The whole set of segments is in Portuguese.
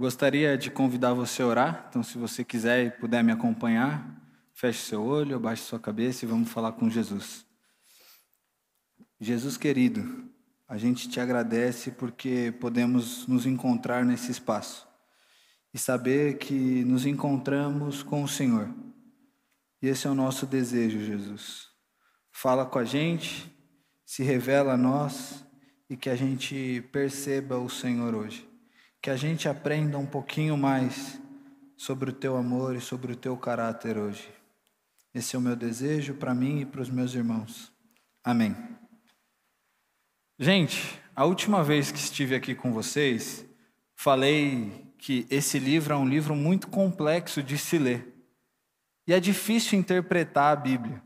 Gostaria de convidar você a orar, então, se você quiser e puder me acompanhar, feche seu olho, abaixe sua cabeça e vamos falar com Jesus. Jesus querido, a gente te agradece porque podemos nos encontrar nesse espaço e saber que nos encontramos com o Senhor. E esse é o nosso desejo, Jesus. Fala com a gente, se revela a nós e que a gente perceba o Senhor hoje que a gente aprenda um pouquinho mais sobre o teu amor e sobre o teu caráter hoje. Esse é o meu desejo para mim e para os meus irmãos. Amém. Gente, a última vez que estive aqui com vocês, falei que esse livro é um livro muito complexo de se ler. E é difícil interpretar a Bíblia.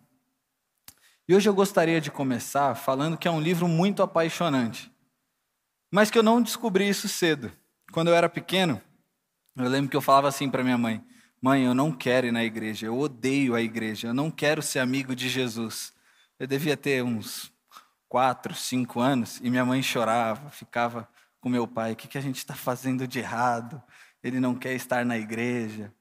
E hoje eu gostaria de começar falando que é um livro muito apaixonante. Mas que eu não descobri isso cedo. Quando eu era pequeno, eu lembro que eu falava assim para minha mãe: Mãe, eu não quero ir na igreja, eu odeio a igreja, eu não quero ser amigo de Jesus. Eu devia ter uns quatro, cinco anos e minha mãe chorava, ficava com meu pai: O que, que a gente está fazendo de errado? Ele não quer estar na igreja.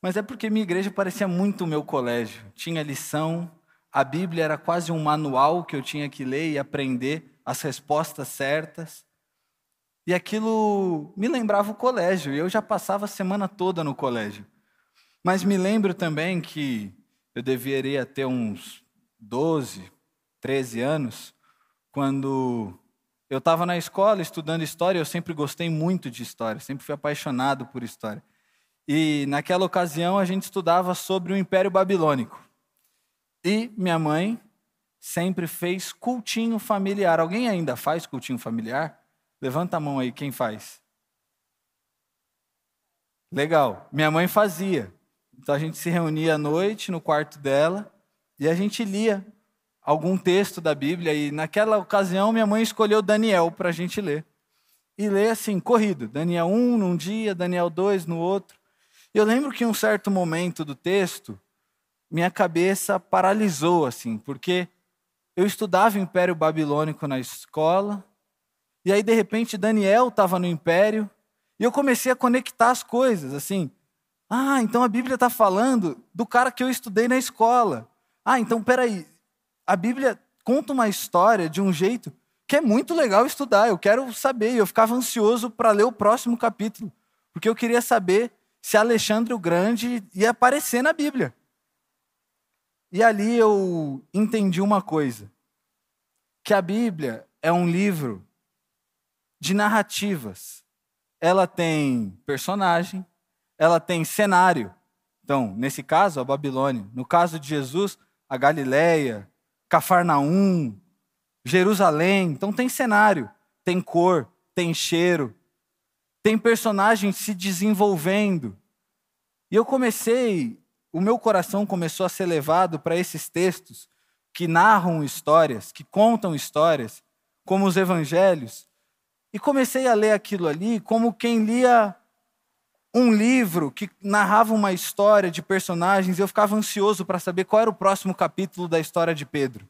Mas é porque minha igreja parecia muito o meu colégio. Tinha lição, a Bíblia era quase um manual que eu tinha que ler e aprender as respostas certas. E aquilo me lembrava o colégio, e eu já passava a semana toda no colégio. Mas me lembro também que eu deveria ter uns 12, 13 anos, quando eu estava na escola estudando história, eu sempre gostei muito de história, sempre fui apaixonado por história. E naquela ocasião a gente estudava sobre o Império Babilônico. E minha mãe sempre fez cultinho familiar. Alguém ainda faz cultinho familiar? Levanta a mão aí, quem faz? Legal. Minha mãe fazia. Então a gente se reunia à noite no quarto dela e a gente lia algum texto da Bíblia. E naquela ocasião minha mãe escolheu Daniel para a gente ler. E ler assim, corrido. Daniel 1 num dia, Daniel 2 no outro. Eu lembro que em um certo momento do texto, minha cabeça paralisou, assim, porque eu estudava Império Babilônico na escola, e aí, de repente, Daniel estava no império. E eu comecei a conectar as coisas, assim. Ah, então a Bíblia está falando do cara que eu estudei na escola. Ah, então peraí. A Bíblia conta uma história de um jeito que é muito legal estudar. Eu quero saber. Eu ficava ansioso para ler o próximo capítulo. Porque eu queria saber se Alexandre o Grande ia aparecer na Bíblia. E ali eu entendi uma coisa: que a Bíblia é um livro de narrativas. Ela tem personagem, ela tem cenário. Então, nesse caso, a Babilônia. No caso de Jesus, a Galileia, Cafarnaum, Jerusalém. Então, tem cenário, tem cor, tem cheiro, tem personagem se desenvolvendo. E eu comecei, o meu coração começou a ser levado para esses textos que narram histórias, que contam histórias, como os evangelhos, e comecei a ler aquilo ali como quem lia um livro que narrava uma história de personagens e eu ficava ansioso para saber qual era o próximo capítulo da história de Pedro.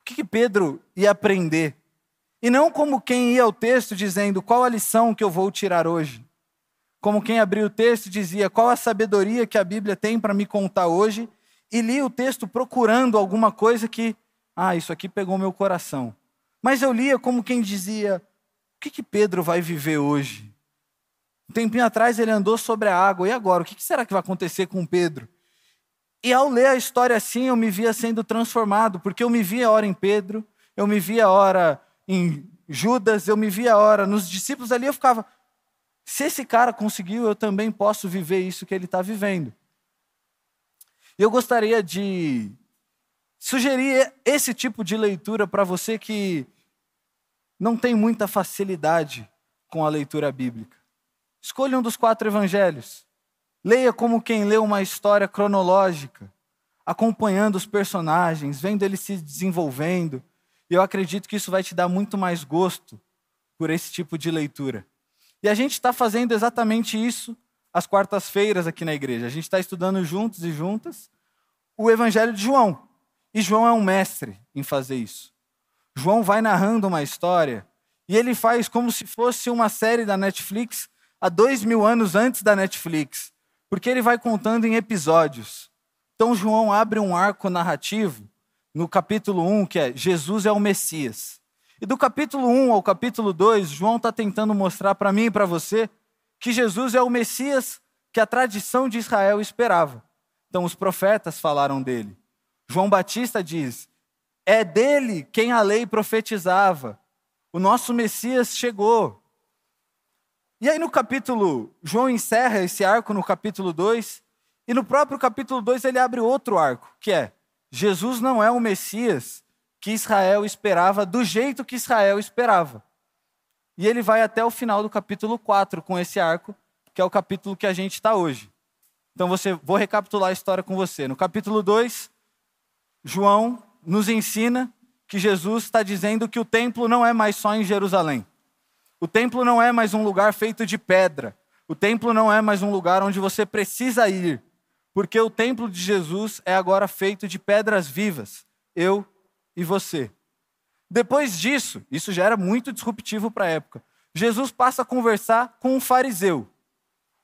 O que, que Pedro ia aprender? E não como quem ia ao texto dizendo qual a lição que eu vou tirar hoje. Como quem abriu o texto e dizia qual a sabedoria que a Bíblia tem para me contar hoje, e li o texto procurando alguma coisa que, ah, isso aqui pegou meu coração. Mas eu lia como quem dizia, que, que Pedro vai viver hoje? Um tempinho atrás ele andou sobre a água, e agora? O que, que será que vai acontecer com Pedro? E ao ler a história assim, eu me via sendo transformado, porque eu me via ora em Pedro, eu me via ora em Judas, eu me via ora nos discípulos ali, eu ficava, se esse cara conseguiu, eu também posso viver isso que ele está vivendo. Eu gostaria de sugerir esse tipo de leitura para você que não tem muita facilidade com a leitura bíblica. Escolha um dos quatro evangelhos. Leia como quem lê uma história cronológica, acompanhando os personagens, vendo eles se desenvolvendo. E eu acredito que isso vai te dar muito mais gosto por esse tipo de leitura. E a gente está fazendo exatamente isso às quartas-feiras aqui na igreja. A gente está estudando juntos e juntas o Evangelho de João. E João é um mestre em fazer isso. João vai narrando uma história e ele faz como se fosse uma série da Netflix, há dois mil anos antes da Netflix, porque ele vai contando em episódios. Então, João abre um arco narrativo no capítulo 1, que é Jesus é o Messias. E do capítulo 1 ao capítulo 2, João está tentando mostrar para mim e para você que Jesus é o Messias que a tradição de Israel esperava. Então, os profetas falaram dele. João Batista diz: é dele quem a lei profetizava. O nosso Messias chegou. E aí, no capítulo, João encerra esse arco no capítulo 2, e no próprio capítulo 2 ele abre outro arco, que é Jesus não é o Messias que Israel esperava do jeito que Israel esperava. E ele vai até o final do capítulo 4 com esse arco, que é o capítulo que a gente está hoje. Então você, vou recapitular a história com você. No capítulo 2, João nos ensina que Jesus está dizendo que o templo não é mais só em Jerusalém. O templo não é mais um lugar feito de pedra. O templo não é mais um lugar onde você precisa ir porque o templo de Jesus é agora feito de pedras vivas, eu e você. Depois disso, isso já era muito disruptivo para a época. Jesus passa a conversar com um fariseu,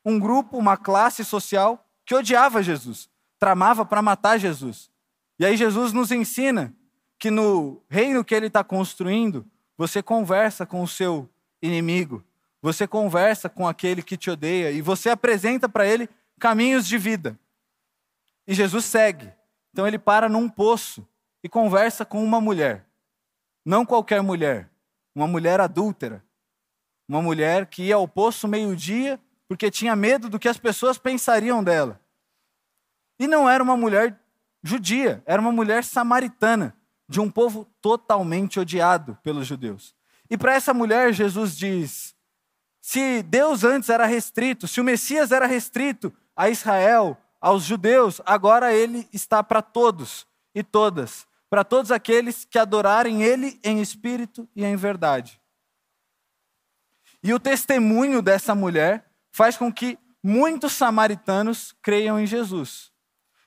um grupo, uma classe social que odiava Jesus, tramava para matar Jesus. E aí Jesus nos ensina que no reino que ele está construindo, você conversa com o seu inimigo, você conversa com aquele que te odeia e você apresenta para ele caminhos de vida. E Jesus segue. Então ele para num poço e conversa com uma mulher. Não qualquer mulher, uma mulher adúltera. Uma mulher que ia ao poço meio-dia porque tinha medo do que as pessoas pensariam dela. E não era uma mulher judia, era uma mulher samaritana, de um povo totalmente odiado pelos judeus. E para essa mulher, Jesus diz: se Deus antes era restrito, se o Messias era restrito a Israel, aos judeus, agora ele está para todos e todas, para todos aqueles que adorarem ele em espírito e em verdade. E o testemunho dessa mulher faz com que muitos samaritanos creiam em Jesus.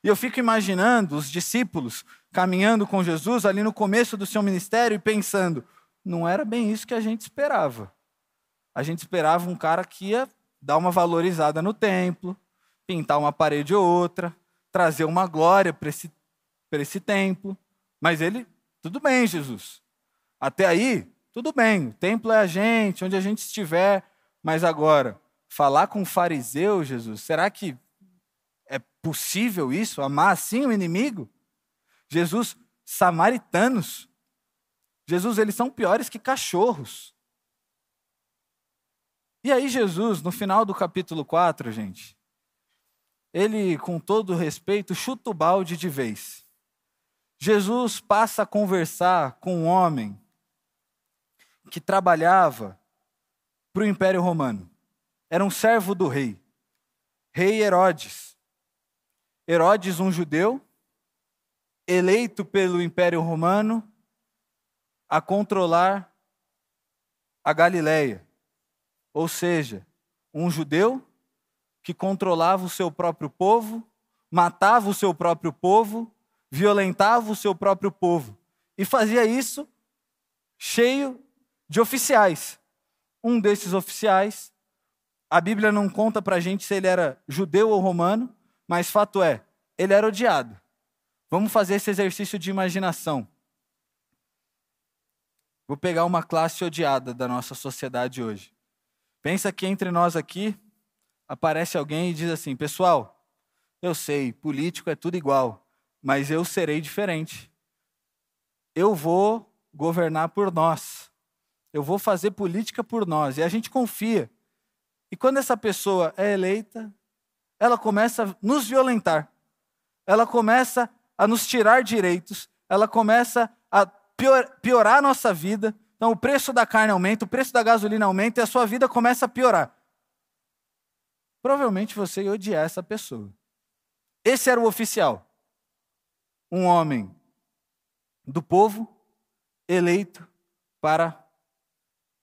E eu fico imaginando os discípulos caminhando com Jesus ali no começo do seu ministério e pensando: não era bem isso que a gente esperava. A gente esperava um cara que ia dar uma valorizada no templo, pintar uma parede ou outra, trazer uma glória para esse, esse templo. Mas ele, tudo bem, Jesus. Até aí, tudo bem. O templo é a gente, onde a gente estiver. Mas agora, falar com o fariseu, Jesus, será que possível isso? Amar assim o inimigo? Jesus, samaritanos. Jesus, eles são piores que cachorros. E aí, Jesus, no final do capítulo 4, gente, ele, com todo respeito, chuta o balde de vez. Jesus passa a conversar com um homem que trabalhava para o Império Romano. Era um servo do rei, rei Herodes. Herodes, um judeu, eleito pelo Império Romano a controlar a Galileia. Ou seja, um judeu que controlava o seu próprio povo, matava o seu próprio povo, violentava o seu próprio povo. E fazia isso cheio de oficiais. Um desses oficiais, a Bíblia não conta para a gente se ele era judeu ou romano, mas fato é, ele era odiado. Vamos fazer esse exercício de imaginação. Vou pegar uma classe odiada da nossa sociedade hoje. Pensa que entre nós aqui aparece alguém e diz assim: Pessoal, eu sei, político é tudo igual, mas eu serei diferente. Eu vou governar por nós. Eu vou fazer política por nós. E a gente confia. E quando essa pessoa é eleita, ela começa a nos violentar. Ela começa a nos tirar direitos. Ela começa a piorar a nossa vida. Então, o preço da carne aumenta, o preço da gasolina aumenta e a sua vida começa a piorar provavelmente você ia odiar essa pessoa. Esse era o oficial. Um homem do povo eleito para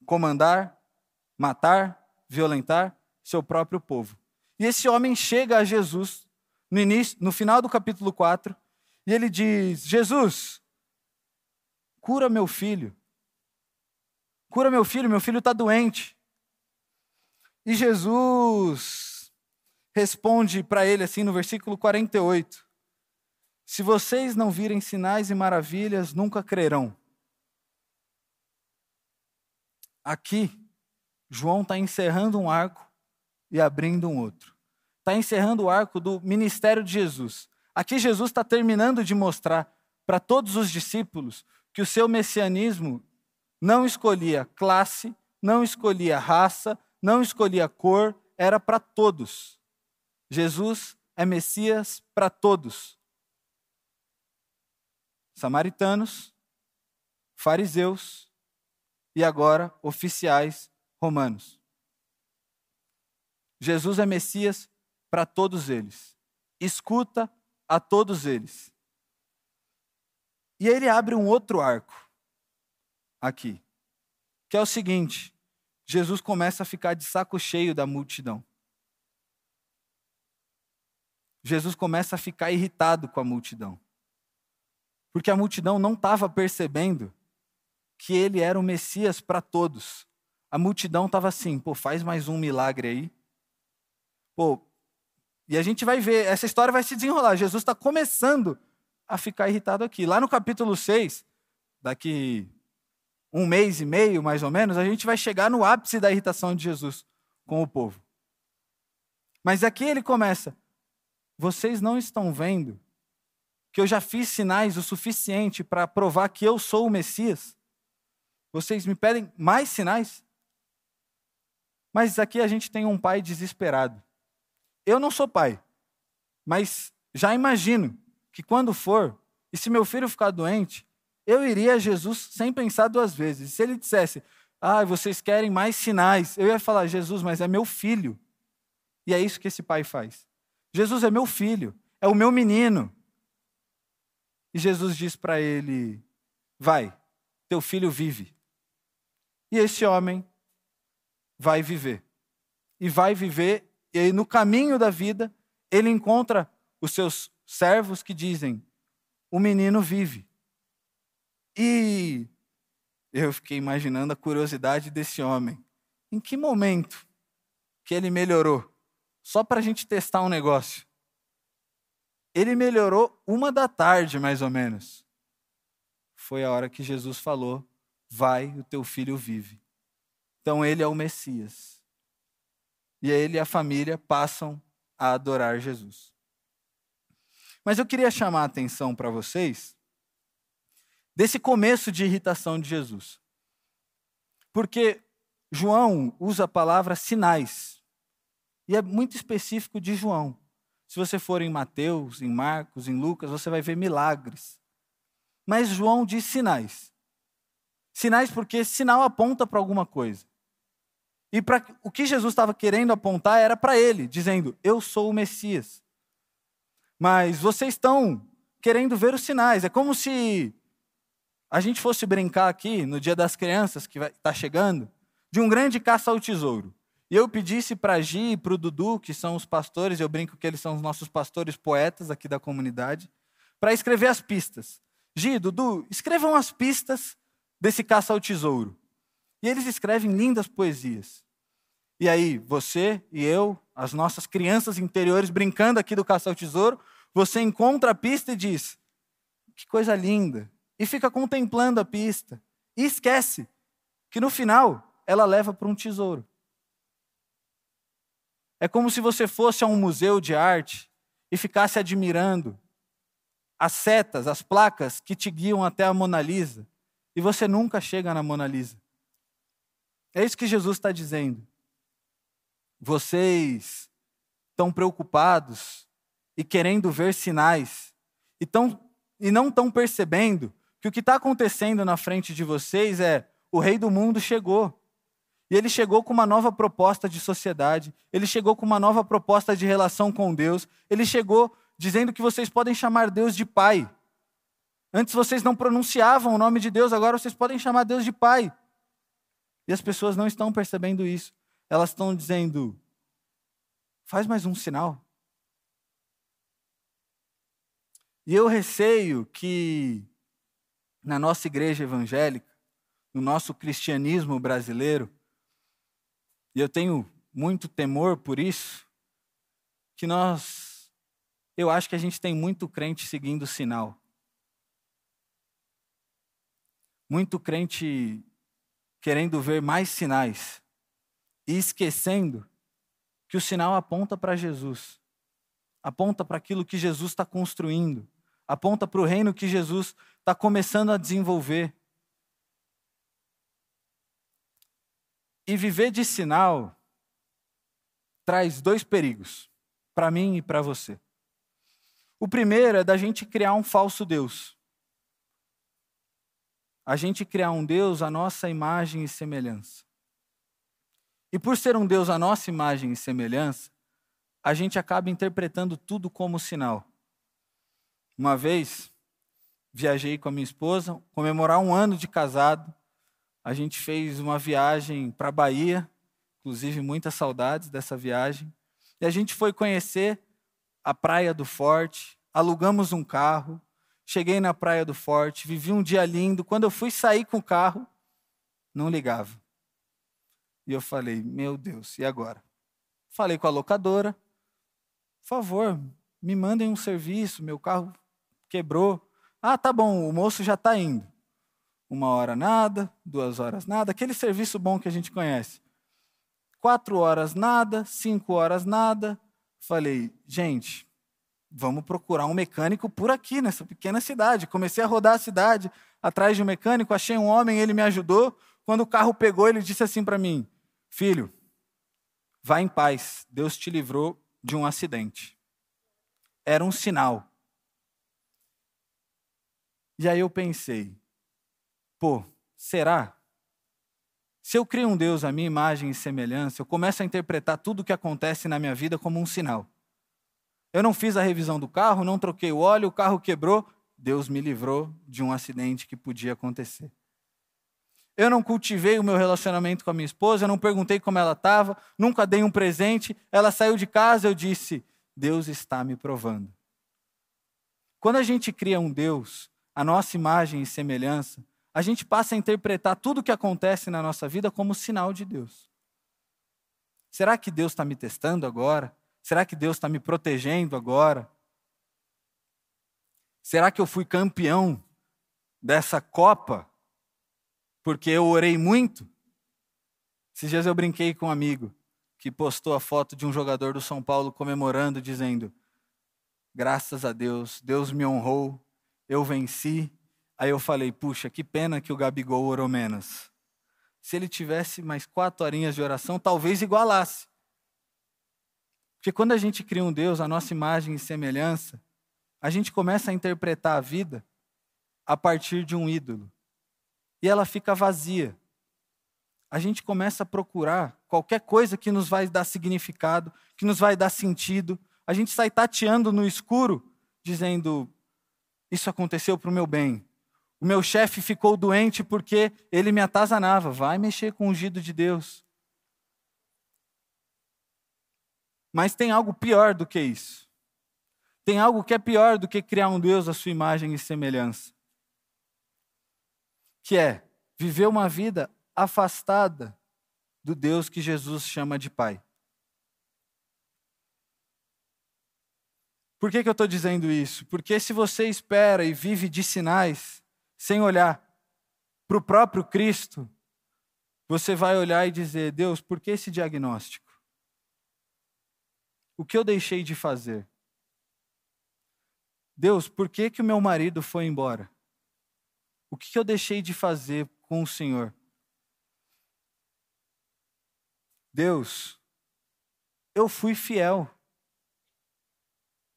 comandar, matar, violentar seu próprio povo. E esse homem chega a Jesus no início, no final do capítulo 4, e ele diz: Jesus, cura meu filho. Cura meu filho, meu filho está doente. E Jesus responde para ele assim no versículo 48: Se vocês não virem sinais e maravilhas, nunca crerão. Aqui, João está encerrando um arco e abrindo um outro. Está encerrando o arco do ministério de Jesus. Aqui, Jesus está terminando de mostrar para todos os discípulos que o seu messianismo não escolhia classe, não escolhia raça, não escolhia cor, era para todos. Jesus é Messias para todos. Samaritanos, fariseus e agora oficiais romanos. Jesus é Messias para todos eles. Escuta a todos eles. E ele abre um outro arco aqui, que é o seguinte: Jesus começa a ficar de saco cheio da multidão. Jesus começa a ficar irritado com a multidão. Porque a multidão não estava percebendo que ele era o Messias para todos. A multidão estava assim, pô, faz mais um milagre aí. Pô, e a gente vai ver, essa história vai se desenrolar. Jesus está começando a ficar irritado aqui. Lá no capítulo 6, daqui um mês e meio, mais ou menos, a gente vai chegar no ápice da irritação de Jesus com o povo. Mas aqui ele começa: vocês não estão vendo que eu já fiz sinais o suficiente para provar que eu sou o Messias? Vocês me pedem mais sinais? Mas aqui a gente tem um pai desesperado. Eu não sou pai, mas já imagino que quando for, e se meu filho ficar doente, eu iria a Jesus sem pensar duas vezes. Se ele dissesse, ah, vocês querem mais sinais, eu ia falar, Jesus, mas é meu filho. E é isso que esse pai faz. Jesus é meu filho, é o meu menino. E Jesus diz para ele: Vai, teu filho vive. E esse homem vai viver. E vai viver, e aí no caminho da vida, ele encontra os seus servos que dizem: O menino vive. E eu fiquei imaginando a curiosidade desse homem. Em que momento que ele melhorou? Só para a gente testar um negócio. Ele melhorou uma da tarde, mais ou menos. Foi a hora que Jesus falou: Vai, o teu filho vive. Então ele é o Messias. E ele e a família passam a adorar Jesus. Mas eu queria chamar a atenção para vocês desse começo de irritação de Jesus. Porque João usa a palavra sinais. E é muito específico de João. Se você for em Mateus, em Marcos, em Lucas, você vai ver milagres. Mas João diz sinais. Sinais porque sinal aponta para alguma coisa. E para o que Jesus estava querendo apontar era para ele, dizendo: Eu sou o Messias. Mas vocês estão querendo ver os sinais. É como se a gente fosse brincar aqui no Dia das Crianças, que está chegando, de um grande caça ao tesouro. E eu pedisse para a Gi e para o Dudu, que são os pastores, eu brinco que eles são os nossos pastores poetas aqui da comunidade, para escrever as pistas. Gi, Dudu, escrevam as pistas desse caça ao tesouro. E eles escrevem lindas poesias. E aí, você e eu, as nossas crianças interiores brincando aqui do caça ao tesouro, você encontra a pista e diz: Que coisa linda, e fica contemplando a pista e esquece que no final ela leva para um tesouro. É como se você fosse a um museu de arte e ficasse admirando as setas, as placas que te guiam até a Mona Lisa e você nunca chega na Mona Lisa. É isso que Jesus está dizendo. Vocês estão preocupados e querendo ver sinais e, tão, e não estão percebendo que o que está acontecendo na frente de vocês é o rei do mundo chegou. E ele chegou com uma nova proposta de sociedade, ele chegou com uma nova proposta de relação com Deus, ele chegou dizendo que vocês podem chamar Deus de Pai. Antes vocês não pronunciavam o nome de Deus, agora vocês podem chamar Deus de Pai. E as pessoas não estão percebendo isso. Elas estão dizendo: faz mais um sinal. E eu receio que na nossa igreja evangélica, no nosso cristianismo brasileiro, e eu tenho muito temor por isso, que nós, eu acho que a gente tem muito crente seguindo o sinal. Muito crente querendo ver mais sinais e esquecendo que o sinal aponta para Jesus, aponta para aquilo que Jesus está construindo, aponta para o reino que Jesus está começando a desenvolver. E viver de sinal traz dois perigos, para mim e para você. O primeiro é da gente criar um falso Deus. A gente criar um Deus à nossa imagem e semelhança. E por ser um Deus à nossa imagem e semelhança, a gente acaba interpretando tudo como sinal. Uma vez, viajei com a minha esposa, comemorar um ano de casado, a gente fez uma viagem para a Bahia, inclusive muitas saudades dessa viagem. E a gente foi conhecer a Praia do Forte, alugamos um carro, cheguei na Praia do Forte, vivi um dia lindo. Quando eu fui sair com o carro, não ligava. E eu falei, meu Deus, e agora? Falei com a locadora, por favor, me mandem um serviço, meu carro quebrou. Ah, tá bom, o moço já está indo. Uma hora nada, duas horas nada, aquele serviço bom que a gente conhece. Quatro horas nada, cinco horas nada. Falei, gente, vamos procurar um mecânico por aqui, nessa pequena cidade. Comecei a rodar a cidade atrás de um mecânico, achei um homem, ele me ajudou. Quando o carro pegou, ele disse assim para mim: Filho, vá em paz, Deus te livrou de um acidente. Era um sinal. E aí eu pensei, Pô, será? Se eu crio um Deus à minha imagem e semelhança, eu começo a interpretar tudo o que acontece na minha vida como um sinal. Eu não fiz a revisão do carro, não troquei o óleo, o carro quebrou, Deus me livrou de um acidente que podia acontecer. Eu não cultivei o meu relacionamento com a minha esposa, eu não perguntei como ela estava, nunca dei um presente. Ela saiu de casa, eu disse: Deus está me provando. Quando a gente cria um Deus, a nossa imagem e semelhança, a gente passa a interpretar tudo o que acontece na nossa vida como sinal de Deus. Será que Deus está me testando agora? Será que Deus está me protegendo agora? Será que eu fui campeão dessa Copa porque eu orei muito? Esses dias eu brinquei com um amigo que postou a foto de um jogador do São Paulo comemorando, dizendo: Graças a Deus, Deus me honrou, eu venci, Aí eu falei, puxa, que pena que o Gabigol orou menos. Se ele tivesse mais quatro horinhas de oração, talvez igualasse. Porque quando a gente cria um Deus, a nossa imagem e semelhança, a gente começa a interpretar a vida a partir de um ídolo. E ela fica vazia. A gente começa a procurar qualquer coisa que nos vai dar significado, que nos vai dar sentido. A gente sai tateando no escuro, dizendo: Isso aconteceu para o meu bem, o meu chefe ficou doente porque ele me atazanava. Vai mexer com o ungido de Deus. Mas tem algo pior do que isso. Tem algo que é pior do que criar um Deus à sua imagem e semelhança. Que é viver uma vida afastada do Deus que Jesus chama de Pai. Por que, que eu estou dizendo isso? Porque se você espera e vive de sinais, sem olhar para o próprio Cristo, você vai olhar e dizer: Deus, por que esse diagnóstico? O que eu deixei de fazer? Deus, por que, que o meu marido foi embora? O que, que eu deixei de fazer com o Senhor? Deus, eu fui fiel.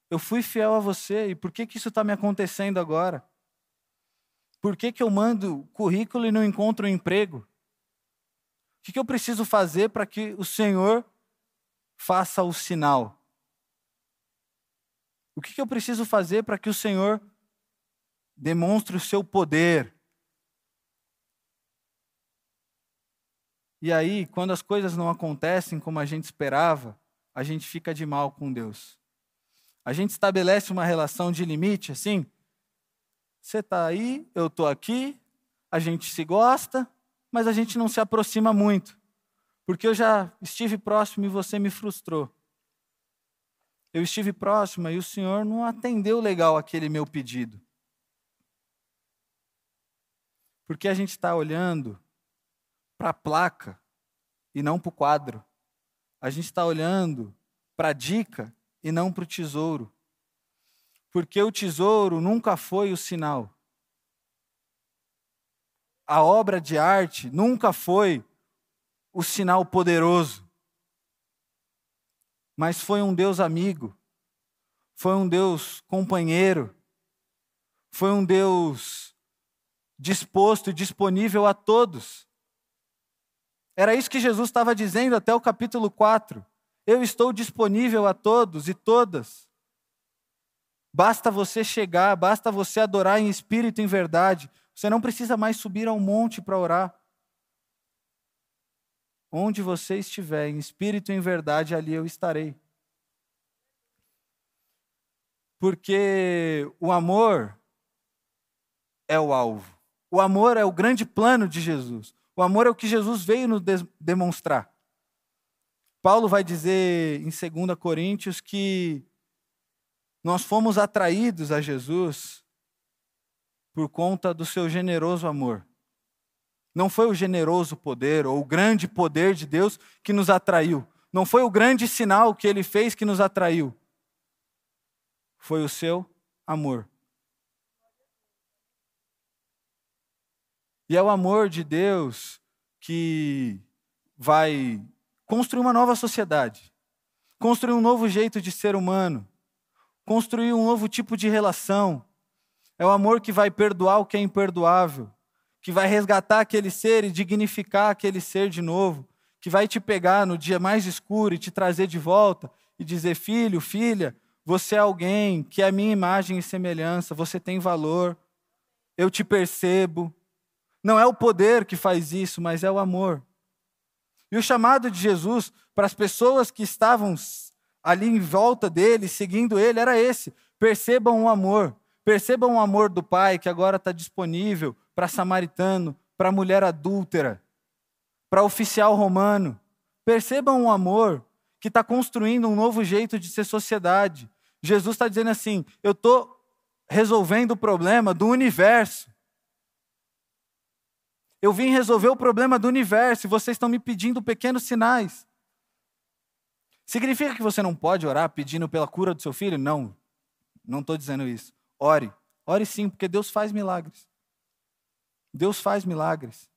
Eu fui fiel a você, e por que, que isso está me acontecendo agora? Por que, que eu mando currículo e não encontro um emprego? O que, que eu preciso fazer para que o Senhor faça o sinal? O que, eu preciso fazer para que o Senhor demonstre o seu poder? E aí, quando as coisas não acontecem como a gente esperava, a gente fica de mal com Deus. A gente estabelece uma relação de limite, assim, você está aí, eu estou aqui, a gente se gosta, mas a gente não se aproxima muito. Porque eu já estive próximo e você me frustrou. Eu estive próximo e o Senhor não atendeu legal aquele meu pedido. Porque a gente está olhando para a placa e não para o quadro. A gente está olhando para a dica e não para o tesouro. Porque o tesouro nunca foi o sinal. A obra de arte nunca foi o sinal poderoso. Mas foi um Deus amigo, foi um Deus companheiro, foi um Deus disposto e disponível a todos. Era isso que Jesus estava dizendo até o capítulo 4. Eu estou disponível a todos e todas. Basta você chegar, basta você adorar em espírito e em verdade. Você não precisa mais subir ao monte para orar. Onde você estiver, em espírito e em verdade, ali eu estarei. Porque o amor é o alvo. O amor é o grande plano de Jesus. O amor é o que Jesus veio nos demonstrar. Paulo vai dizer em 2 Coríntios que nós fomos atraídos a Jesus por conta do seu generoso amor. Não foi o generoso poder ou o grande poder de Deus que nos atraiu. Não foi o grande sinal que ele fez que nos atraiu. Foi o seu amor. E é o amor de Deus que vai construir uma nova sociedade, construir um novo jeito de ser humano, construir um novo tipo de relação. É o amor que vai perdoar o que é imperdoável que vai resgatar aquele ser e dignificar aquele ser de novo, que vai te pegar no dia mais escuro e te trazer de volta e dizer: filho, filha, você é alguém que é a minha imagem e semelhança, você tem valor, eu te percebo. Não é o poder que faz isso, mas é o amor. E o chamado de Jesus para as pessoas que estavam ali em volta dele, seguindo ele, era esse: percebam o amor, percebam o amor do Pai que agora está disponível para samaritano, para mulher adúltera, para oficial romano. Percebam o amor que está construindo um novo jeito de ser sociedade. Jesus está dizendo assim: eu estou resolvendo o problema do universo. Eu vim resolver o problema do universo e vocês estão me pedindo pequenos sinais. Significa que você não pode orar pedindo pela cura do seu filho? Não, não estou dizendo isso. Ore. Ore sim, porque Deus faz milagres. Deus faz milagres.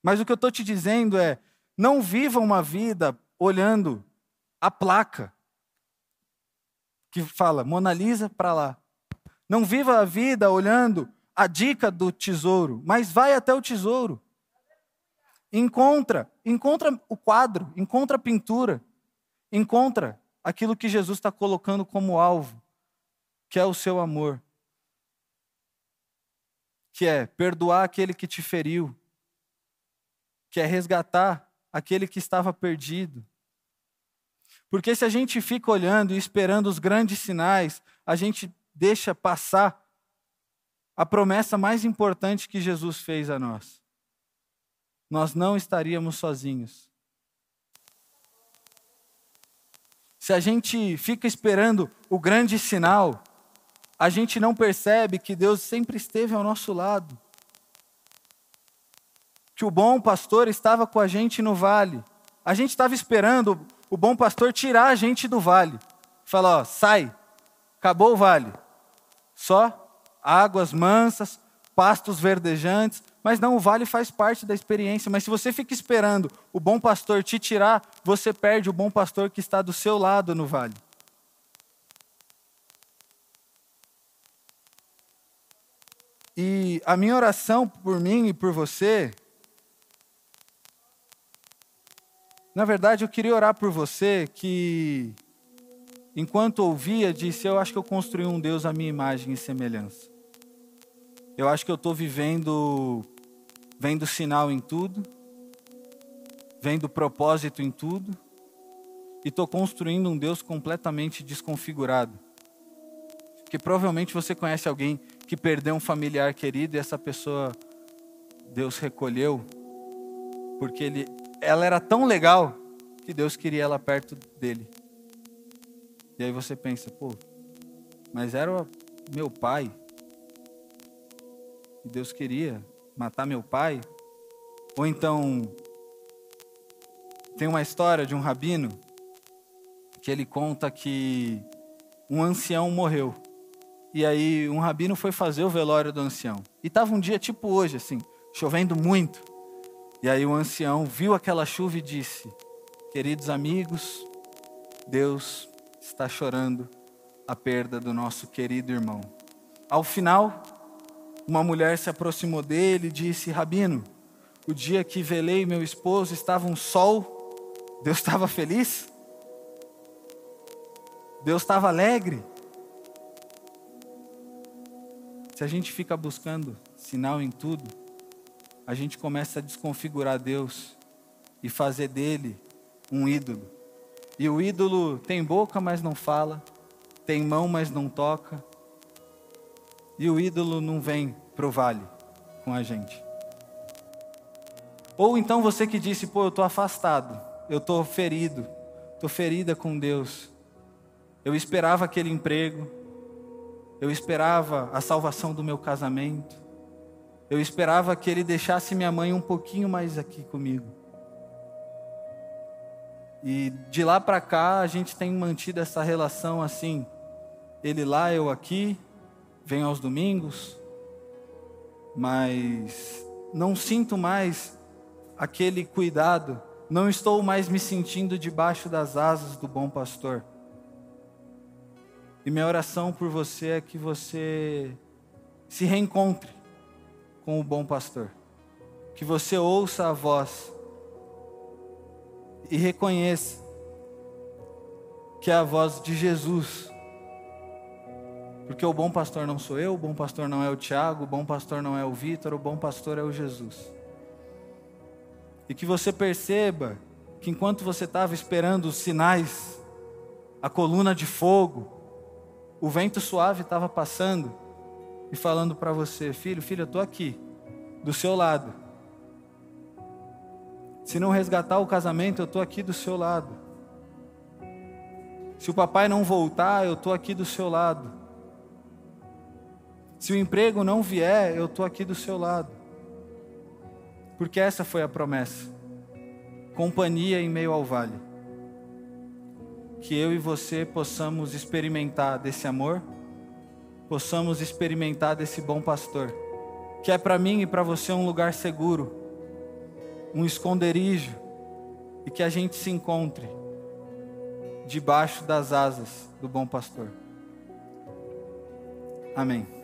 Mas o que eu estou te dizendo é: não viva uma vida olhando a placa que fala Mona Lisa para lá. Não viva a vida olhando a dica do tesouro, mas vai até o tesouro. Encontra, encontra o quadro, encontra a pintura, encontra aquilo que Jesus está colocando como alvo, que é o seu amor que é perdoar aquele que te feriu, que é resgatar aquele que estava perdido. Porque se a gente fica olhando e esperando os grandes sinais, a gente deixa passar a promessa mais importante que Jesus fez a nós. Nós não estaríamos sozinhos. Se a gente fica esperando o grande sinal, a gente não percebe que Deus sempre esteve ao nosso lado. Que o bom pastor estava com a gente no vale. A gente estava esperando o bom pastor tirar a gente do vale. Falar, ó, sai, acabou o vale. Só águas mansas, pastos verdejantes, mas não, o vale faz parte da experiência. Mas se você fica esperando o bom pastor te tirar, você perde o bom pastor que está do seu lado no vale. E a minha oração por mim e por você, na verdade, eu queria orar por você que, enquanto ouvia, disse: Eu acho que eu construí um Deus à minha imagem e semelhança. Eu acho que eu estou vivendo, vendo sinal em tudo, vendo propósito em tudo, e estou construindo um Deus completamente desconfigurado. Porque provavelmente você conhece alguém que perdeu um familiar querido e essa pessoa Deus recolheu porque ele ela era tão legal que Deus queria ela perto dele. E aí você pensa, pô, mas era meu pai. E Deus queria matar meu pai? Ou então, tem uma história de um rabino que ele conta que um ancião morreu. E aí um rabino foi fazer o velório do ancião. E estava um dia tipo hoje, assim, chovendo muito. E aí o ancião viu aquela chuva e disse: Queridos amigos, Deus está chorando a perda do nosso querido irmão. Ao final, uma mulher se aproximou dele e disse: Rabino, o dia que velei meu esposo estava um sol, Deus estava feliz? Deus estava alegre? Se a gente fica buscando sinal em tudo, a gente começa a desconfigurar Deus e fazer dele um ídolo. E o ídolo tem boca, mas não fala, tem mão, mas não toca. E o ídolo não vem pro vale com a gente. Ou então você que disse, pô, eu estou afastado, eu estou ferido, estou ferida com Deus. Eu esperava aquele emprego, eu esperava a salvação do meu casamento, eu esperava que Ele deixasse minha mãe um pouquinho mais aqui comigo. E de lá para cá a gente tem mantido essa relação assim, Ele lá, eu aqui, venho aos domingos, mas não sinto mais aquele cuidado, não estou mais me sentindo debaixo das asas do bom pastor. E minha oração por você é que você se reencontre com o bom pastor. Que você ouça a voz e reconheça que é a voz de Jesus. Porque o bom pastor não sou eu, o bom pastor não é o Tiago, o bom pastor não é o Vitor, o bom pastor é o Jesus. E que você perceba que enquanto você estava esperando os sinais, a coluna de fogo, o vento suave estava passando e falando para você: Filho, filho, eu estou aqui, do seu lado. Se não resgatar o casamento, eu estou aqui do seu lado. Se o papai não voltar, eu estou aqui do seu lado. Se o emprego não vier, eu estou aqui do seu lado. Porque essa foi a promessa. Companhia em meio ao vale. Que eu e você possamos experimentar desse amor, possamos experimentar desse bom pastor, que é para mim e para você um lugar seguro, um esconderijo, e que a gente se encontre debaixo das asas do bom pastor. Amém.